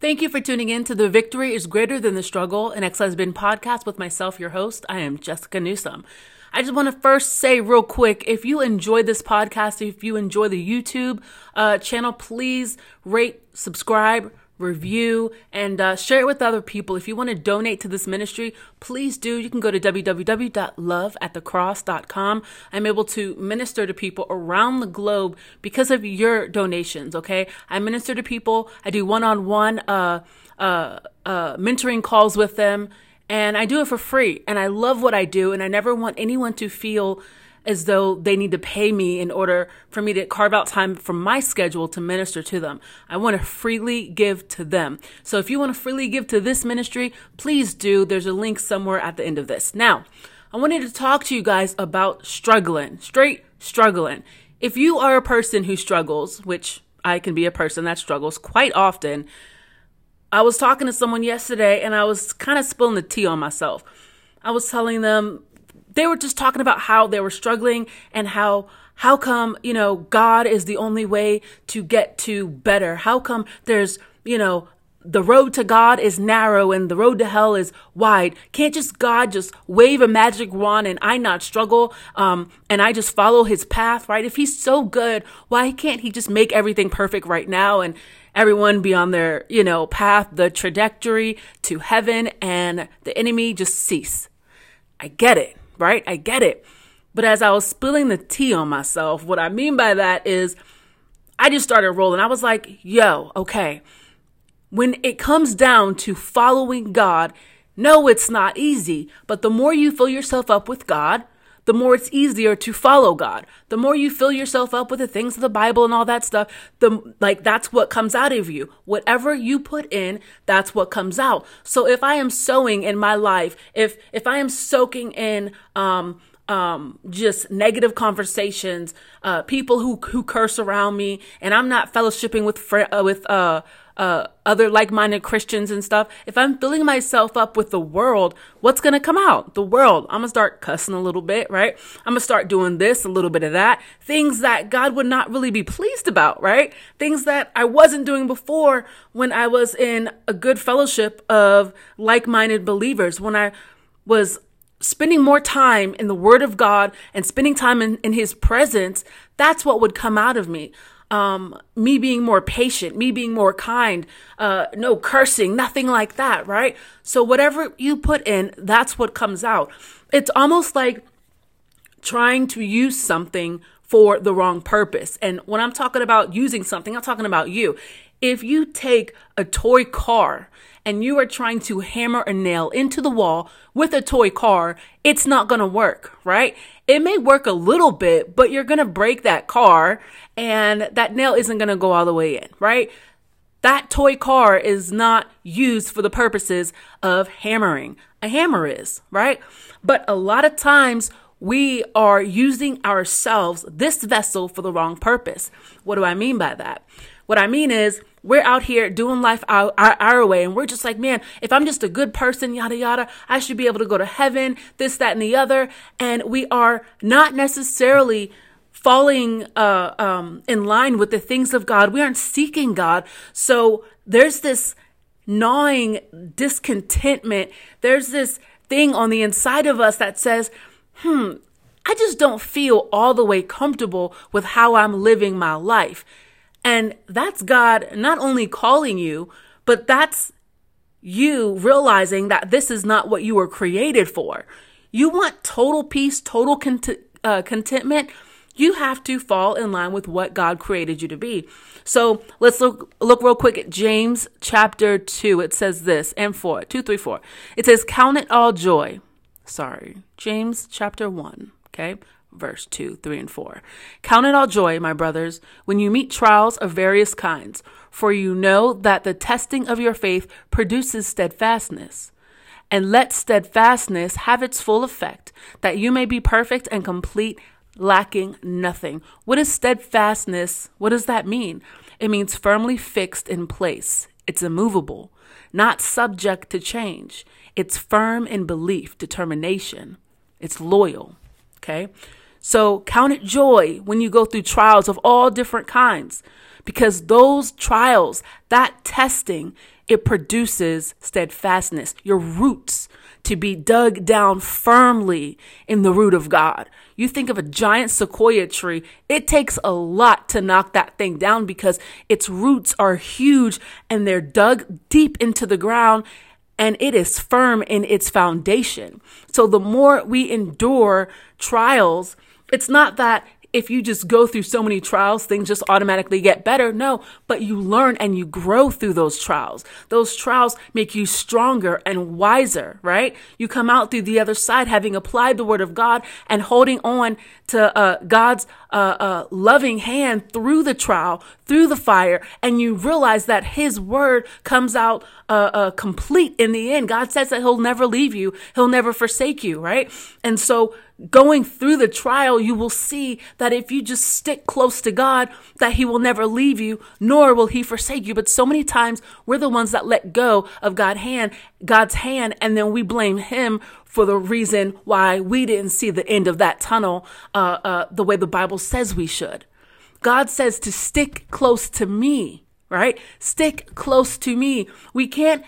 Thank you for tuning in to The Victory is Greater Than the Struggle, an ex husband podcast with myself, your host. I am Jessica Newsom. I just want to first say, real quick, if you enjoy this podcast, if you enjoy the YouTube uh, channel, please rate, subscribe, review, and uh, share it with other people. If you want to donate to this ministry, please do. You can go to www.loveatthecross.com. I'm able to minister to people around the globe because of your donations, okay? I minister to people, I do one on one mentoring calls with them, and I do it for free. And I love what I do, and I never want anyone to feel as though they need to pay me in order for me to carve out time from my schedule to minister to them. I want to freely give to them. So if you want to freely give to this ministry, please do. There's a link somewhere at the end of this. Now, I wanted to talk to you guys about struggling, straight struggling. If you are a person who struggles, which I can be a person that struggles quite often, I was talking to someone yesterday and I was kind of spilling the tea on myself. I was telling them they were just talking about how they were struggling and how how come, you know, God is the only way to get to better? How come there's, you know, the road to God is narrow and the road to hell is wide. Can't just God just wave a magic wand and I not struggle um, and I just follow his path, right? If he's so good, why can't he just make everything perfect right now and everyone be on their, you know, path, the trajectory to heaven and the enemy just cease? I get it right? I get it. But as I was spilling the tea on myself, what I mean by that is I just started rolling. I was like, yo, okay. When it comes down to following God, no, it's not easy. But the more you fill yourself up with God, the more it's easier to follow God. The more you fill yourself up with the things of the Bible and all that stuff, the like that's what comes out of you. Whatever you put in, that's what comes out. So if I am sowing in my life, if if I am soaking in um um, just negative conversations, uh, people who who curse around me, and I'm not fellowshipping with fr- uh, with uh, uh, other like-minded Christians and stuff. If I'm filling myself up with the world, what's gonna come out? The world. I'm gonna start cussing a little bit, right? I'm gonna start doing this, a little bit of that, things that God would not really be pleased about, right? Things that I wasn't doing before when I was in a good fellowship of like-minded believers. When I was spending more time in the Word of God and spending time in, in His presence, that's what would come out of me. Um, me being more patient, me being more kind, uh, no cursing, nothing like that, right? So whatever you put in, that's what comes out. It's almost like trying to use something for the wrong purpose. And when I'm talking about using something, I'm talking about you. If you take a toy car and you are trying to hammer a nail into the wall with a toy car, it's not going to work, right? It may work a little bit, but you're going to break that car and that nail isn't going to go all the way in, right? That toy car is not used for the purposes of hammering. A hammer is, right? But a lot of times we are using ourselves, this vessel, for the wrong purpose. What do I mean by that? What I mean is, we're out here doing life our, our, our, way, and we're just like, man, if I'm just a good person, yada, yada, I should be able to go to heaven, this, that, and the other. And we are not necessarily falling uh, um, in line with the things of God. We aren't seeking God. So there's this gnawing discontentment. There's this thing on the inside of us that says, hmm, I just don't feel all the way comfortable with how I'm living my life. And that's God not only calling you, but that's you realizing that this is not what you were created for. You want total peace, total cont- uh, contentment. You have to fall in line with what God created you to be. So let's look look real quick at James chapter two. It says this and four, two, three, four. It says, "Count it all joy." Sorry, James chapter one. Okay, verse 2, 3, and 4. Count it all joy, my brothers, when you meet trials of various kinds, for you know that the testing of your faith produces steadfastness. And let steadfastness have its full effect, that you may be perfect and complete, lacking nothing. What is steadfastness? What does that mean? It means firmly fixed in place. It's immovable, not subject to change. It's firm in belief, determination. It's loyal. Okay. So count it joy when you go through trials of all different kinds because those trials, that testing, it produces steadfastness, your roots to be dug down firmly in the root of God. You think of a giant sequoia tree, it takes a lot to knock that thing down because its roots are huge and they're dug deep into the ground and it is firm in its foundation. So the more we endure trials, it's not that if you just go through so many trials, things just automatically get better. No, but you learn and you grow through those trials. Those trials make you stronger and wiser, right? You come out through the other side having applied the word of God and holding on to uh, God's uh, uh, loving hand through the trial, through the fire, and you realize that His word comes out uh, uh, complete in the end. God says that He'll never leave you, He'll never forsake you, right? And so going through the trial, you will see that if you just stick close to God, that He will never leave you, nor will He forsake you. But so many times we're the ones that let go of God's hand, God's hand, and then we blame Him for the reason why we didn't see the end of that tunnel uh, uh, the way the Bible says we should. God says to stick close to me, right? Stick close to me. We can't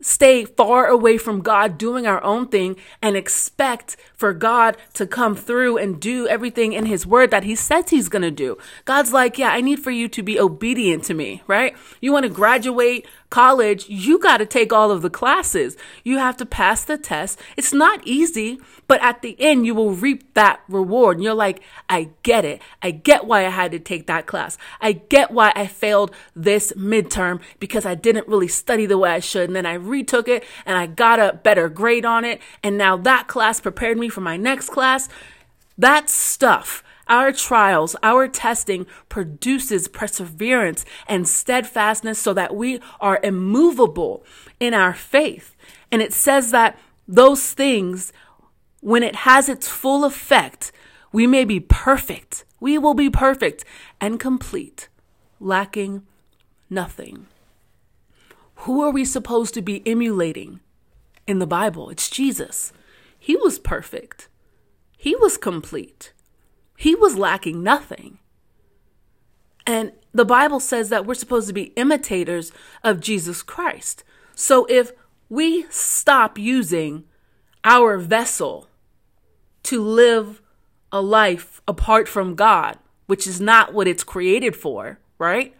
stay far away from God doing our own thing and expect for God to come through and do everything in his word that he says he's going to do. God's like, yeah, I need for you to be obedient to me, right? You want to graduate college, you got to take all of the classes. You have to pass the test. It's not easy, but at the end, you will reap that reward. And you're like, I get it. I get why I had to take that class. I get why I failed this midterm because I didn't really study the way I should. And then I retook it and I got a better grade on it. And now that class prepared me for my next class. That stuff our trials, our testing produces perseverance and steadfastness so that we are immovable in our faith. And it says that those things, when it has its full effect, we may be perfect. We will be perfect and complete, lacking nothing. Who are we supposed to be emulating in the Bible? It's Jesus. He was perfect, He was complete. He was lacking nothing. And the Bible says that we're supposed to be imitators of Jesus Christ. So if we stop using our vessel to live a life apart from God, which is not what it's created for, right?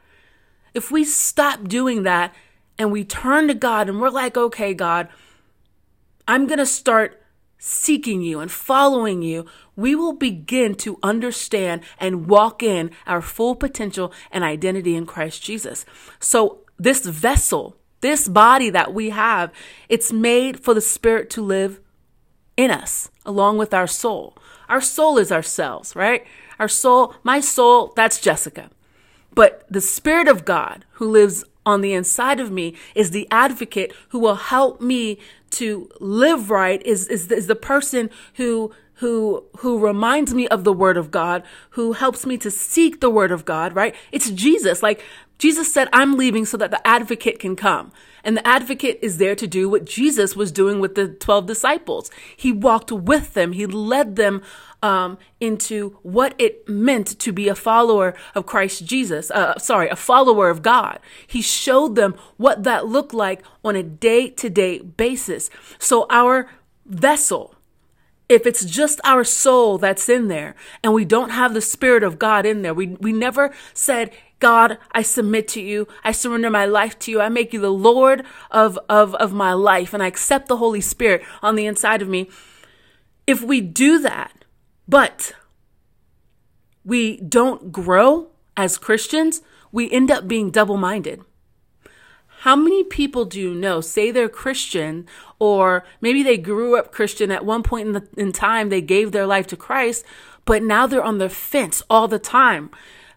If we stop doing that and we turn to God and we're like, okay, God, I'm going to start seeking you and following you, we will begin to understand and walk in our full potential and identity in Christ Jesus. So, this vessel, this body that we have, it's made for the Spirit to live in us along with our soul. Our soul is ourselves, right? Our soul, my soul, that's Jessica. But the Spirit of God who lives on the inside of me is the advocate who will help me to live right is, is, is the person who who who reminds me of the word of God, who helps me to seek the word of God, right? It's Jesus. Like Jesus said, I'm leaving so that the advocate can come. And the advocate is there to do what Jesus was doing with the 12 disciples. He walked with them. He led them um, into what it meant to be a follower of Christ Jesus. Uh, sorry, a follower of God. He showed them what that looked like on a day to day basis. So our vessel, if it's just our soul that's in there and we don't have the spirit of God in there, we, we never said, God, I submit to you. I surrender my life to you. I make you the Lord of, of, of my life and I accept the Holy Spirit on the inside of me. If we do that, but we don't grow as Christians, we end up being double minded. How many people do you know say they're Christian or maybe they grew up Christian at one point in, the, in time, they gave their life to Christ, but now they're on the fence all the time.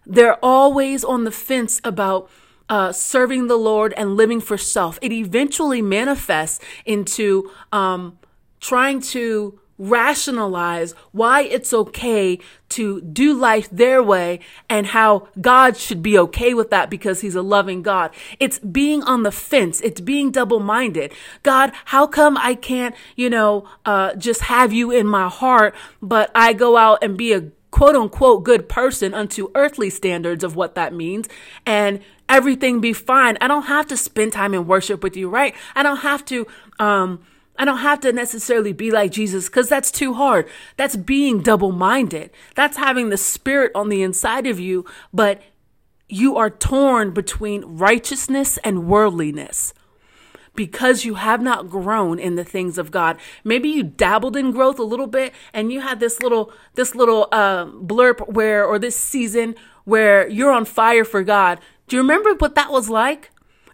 They're always on the fence about uh, serving the Lord and living for self. It eventually manifests into um, trying to rationalize why it's okay to do life their way and how God should be okay with that because he's a loving God. It's being on the fence. It's being double minded. God, how come I can't, you know, uh, just have you in my heart, but I go out and be a quote unquote good person unto earthly standards of what that means and everything be fine. I don't have to spend time in worship with you, right? I don't have to, um, I don't have to necessarily be like Jesus because that's too hard. That's being double minded. That's having the spirit on the inside of you, but you are torn between righteousness and worldliness because you have not grown in the things of God. Maybe you dabbled in growth a little bit and you had this little, this little, uh, blurb where, or this season where you're on fire for God. Do you remember what that was like?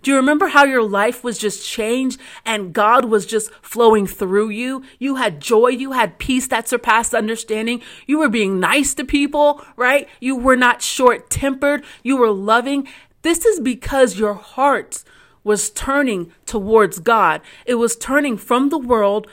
Do you remember how your life was just changed and God was just flowing through you? You had joy, you had peace that surpassed understanding. You were being nice to people, right? You were not short tempered, you were loving. This is because your heart was turning towards God. It was turning from the world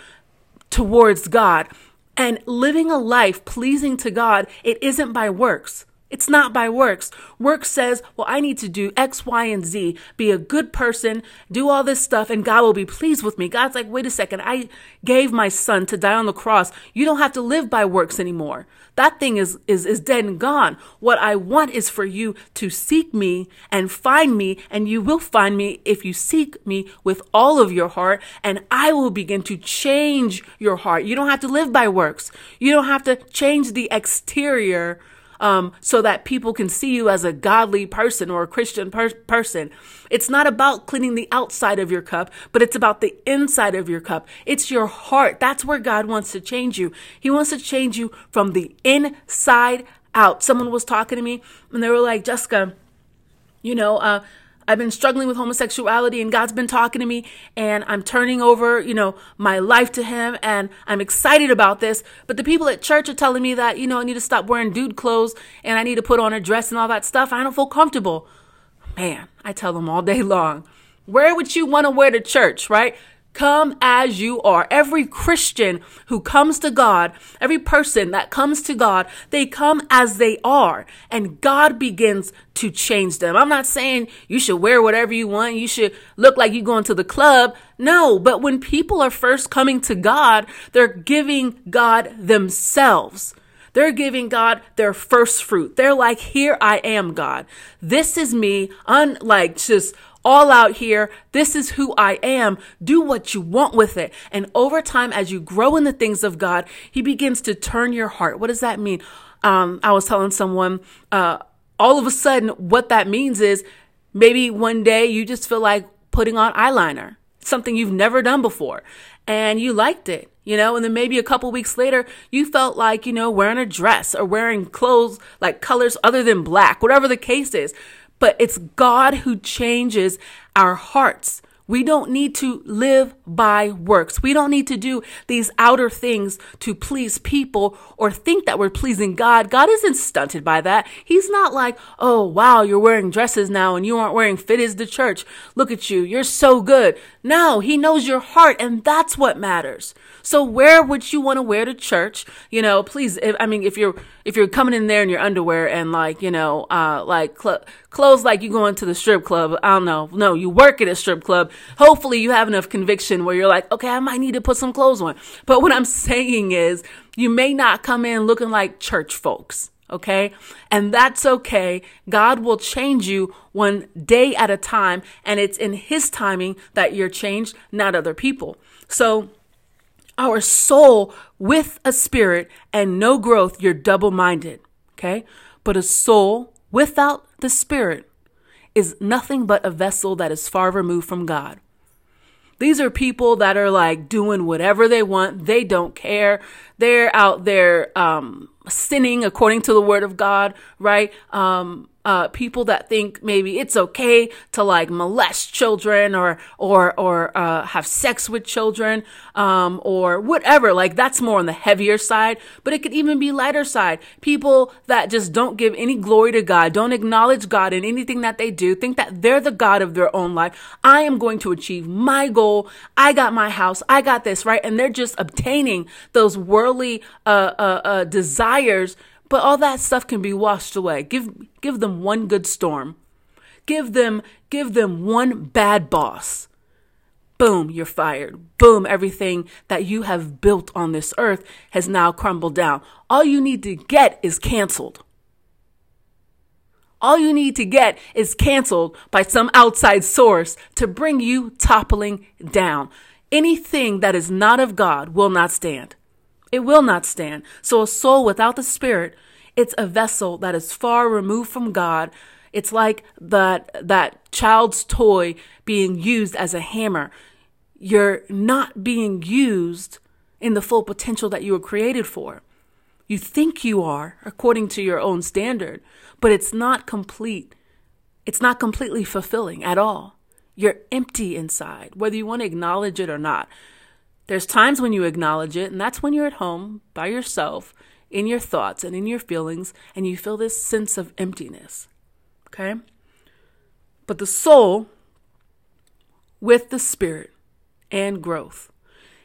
towards God and living a life pleasing to God. It isn't by works. It's not by works. Work says, well, I need to do X, Y, and Z, be a good person, do all this stuff, and God will be pleased with me. God's like, wait a second, I gave my son to die on the cross. You don't have to live by works anymore. That thing is, is, is dead and gone. What I want is for you to seek me and find me, and you will find me if you seek me with all of your heart, and I will begin to change your heart. You don't have to live by works. You don't have to change the exterior um, so that people can see you as a godly person or a Christian per- person. It's not about cleaning the outside of your cup, but it's about the inside of your cup. It's your heart. That's where God wants to change you. He wants to change you from the inside out. Someone was talking to me and they were like, Jessica, you know, uh, I've been struggling with homosexuality and God's been talking to me and I'm turning over, you know, my life to him and I'm excited about this. But the people at church are telling me that, you know, I need to stop wearing dude clothes and I need to put on a dress and all that stuff. I don't feel comfortable. Man, I tell them all day long, where would you want to wear to church, right? Come as you are. Every Christian who comes to God, every person that comes to God, they come as they are and God begins to change them. I'm not saying you should wear whatever you want. You should look like you're going to the club. No, but when people are first coming to God, they're giving God themselves. They're giving God their first fruit. They're like, here I am, God. This is me, unlike just all out here. This is who I am. Do what you want with it. And over time, as you grow in the things of God, He begins to turn your heart. What does that mean? Um, I was telling someone, uh, all of a sudden, what that means is maybe one day you just feel like putting on eyeliner, something you've never done before, and you liked it you know, and then maybe a couple weeks later, you felt like, you know, wearing a dress or wearing clothes like colors other than black, whatever the case is. But it's God who changes our hearts. We don't need to live by works. We don't need to do these outer things to please people or think that we're pleasing God. God isn't stunted by that. He's not like, oh, wow, you're wearing dresses now and you aren't wearing fit fitteds to church. Look at you. You're so good. No, He knows your heart and that's what matters. So where would you want to wear to church? You know, please, if, I mean, if you're, if you're coming in there in your underwear and like, you know, uh, like cl- clothes like you going to the strip club, I don't know. No, you work at a strip club. Hopefully you have enough conviction where you're like, okay, I might need to put some clothes on. But what I'm saying is you may not come in looking like church folks. Okay. And that's okay. God will change you one day at a time. And it's in his timing that you're changed, not other people. So our soul with a spirit and no growth, you're double minded. Okay. But a soul without the spirit is nothing but a vessel that is far removed from God. These are people that are like doing whatever they want. They don't care. They're out there um, sinning according to the word of God, right? Um, uh, people that think maybe it's okay to like molest children or or or uh, have sex with children um, or whatever. Like that's more on the heavier side, but it could even be lighter side. People that just don't give any glory to God, don't acknowledge God in anything that they do, think that they're the God of their own life. I am going to achieve my goal. I got my house. I got this right, and they're just obtaining those worldly uh, uh, uh desires but all that stuff can be washed away. Give give them one good storm. Give them give them one bad boss. Boom, you're fired. Boom, everything that you have built on this earth has now crumbled down. All you need to get is canceled. All you need to get is canceled by some outside source to bring you toppling down. Anything that is not of God will not stand. It will not stand. So a soul without the Spirit, it's a vessel that is far removed from God. It's like that that child's toy being used as a hammer. You're not being used in the full potential that you were created for. You think you are according to your own standard, but it's not complete. It's not completely fulfilling at all. You're empty inside, whether you want to acknowledge it or not. There's times when you acknowledge it, and that's when you're at home by yourself in your thoughts and in your feelings, and you feel this sense of emptiness. Okay? But the soul, with the spirit and growth,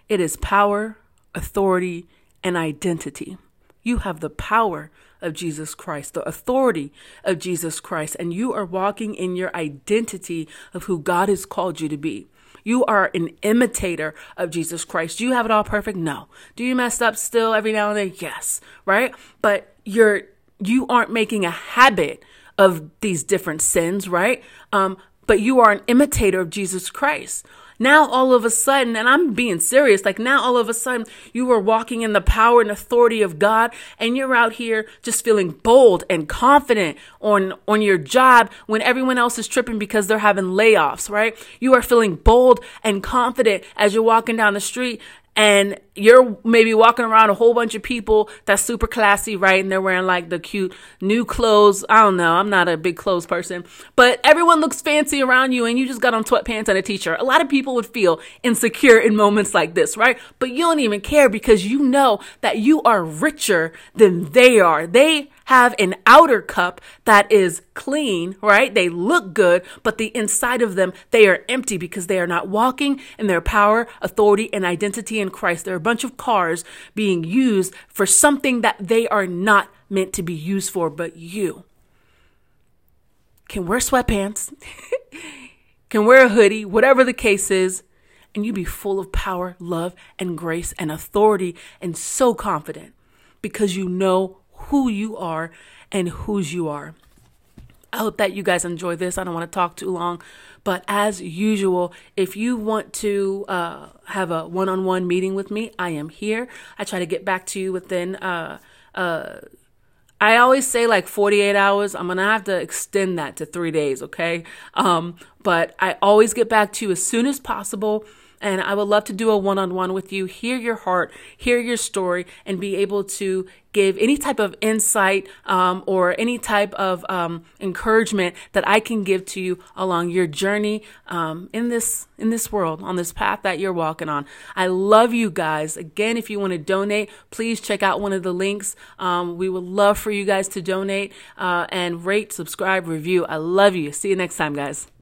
it is power, authority, and identity. You have the power of Jesus Christ, the authority of Jesus Christ, and you are walking in your identity of who God has called you to be. You are an imitator of Jesus Christ. Do you have it all perfect? No. Do you mess up still every now and then? Yes. Right? But you're you aren't making a habit of these different sins, right? Um, but you are an imitator of Jesus Christ. Now, all of a sudden, and I'm being serious, like now, all of a sudden, you are walking in the power and authority of God, and you're out here just feeling bold and confident on, on your job when everyone else is tripping because they're having layoffs, right? You are feeling bold and confident as you're walking down the street and you're maybe walking around a whole bunch of people that's super classy, right? And they're wearing like the cute new clothes. I don't know. I'm not a big clothes person, but everyone looks fancy around you and you just got on sweatpants and a t-shirt. A lot of people would feel insecure in moments like this, right? But you don't even care because you know that you are richer than they are. They have an outer cup that is clean, right? They look good, but the inside of them, they are empty because they are not walking in their power, authority, and identity in Christ. They're a bunch of cars being used for something that they are not meant to be used for, but you can wear sweatpants, can wear a hoodie, whatever the case is, and you be full of power, love, and grace and authority and so confident because you know who you are and whose you are. I hope that you guys enjoy this. I don't want to talk too long, but as usual, if you want to uh, have a one on one meeting with me, I am here. I try to get back to you within. Uh, uh, I always say like 48 hours. I'm gonna have to extend that to three days, okay? Um, but I always get back to you as soon as possible. And I would love to do a one on one with you, hear your heart, hear your story, and be able to give any type of insight um, or any type of um, encouragement that I can give to you along your journey um, in this in this world on this path that you're walking on. I love you guys. Again, if you want to donate, please check out one of the links. Um, we would love for you guys to donate uh, and rate, subscribe, review. I love you. See you next time, guys.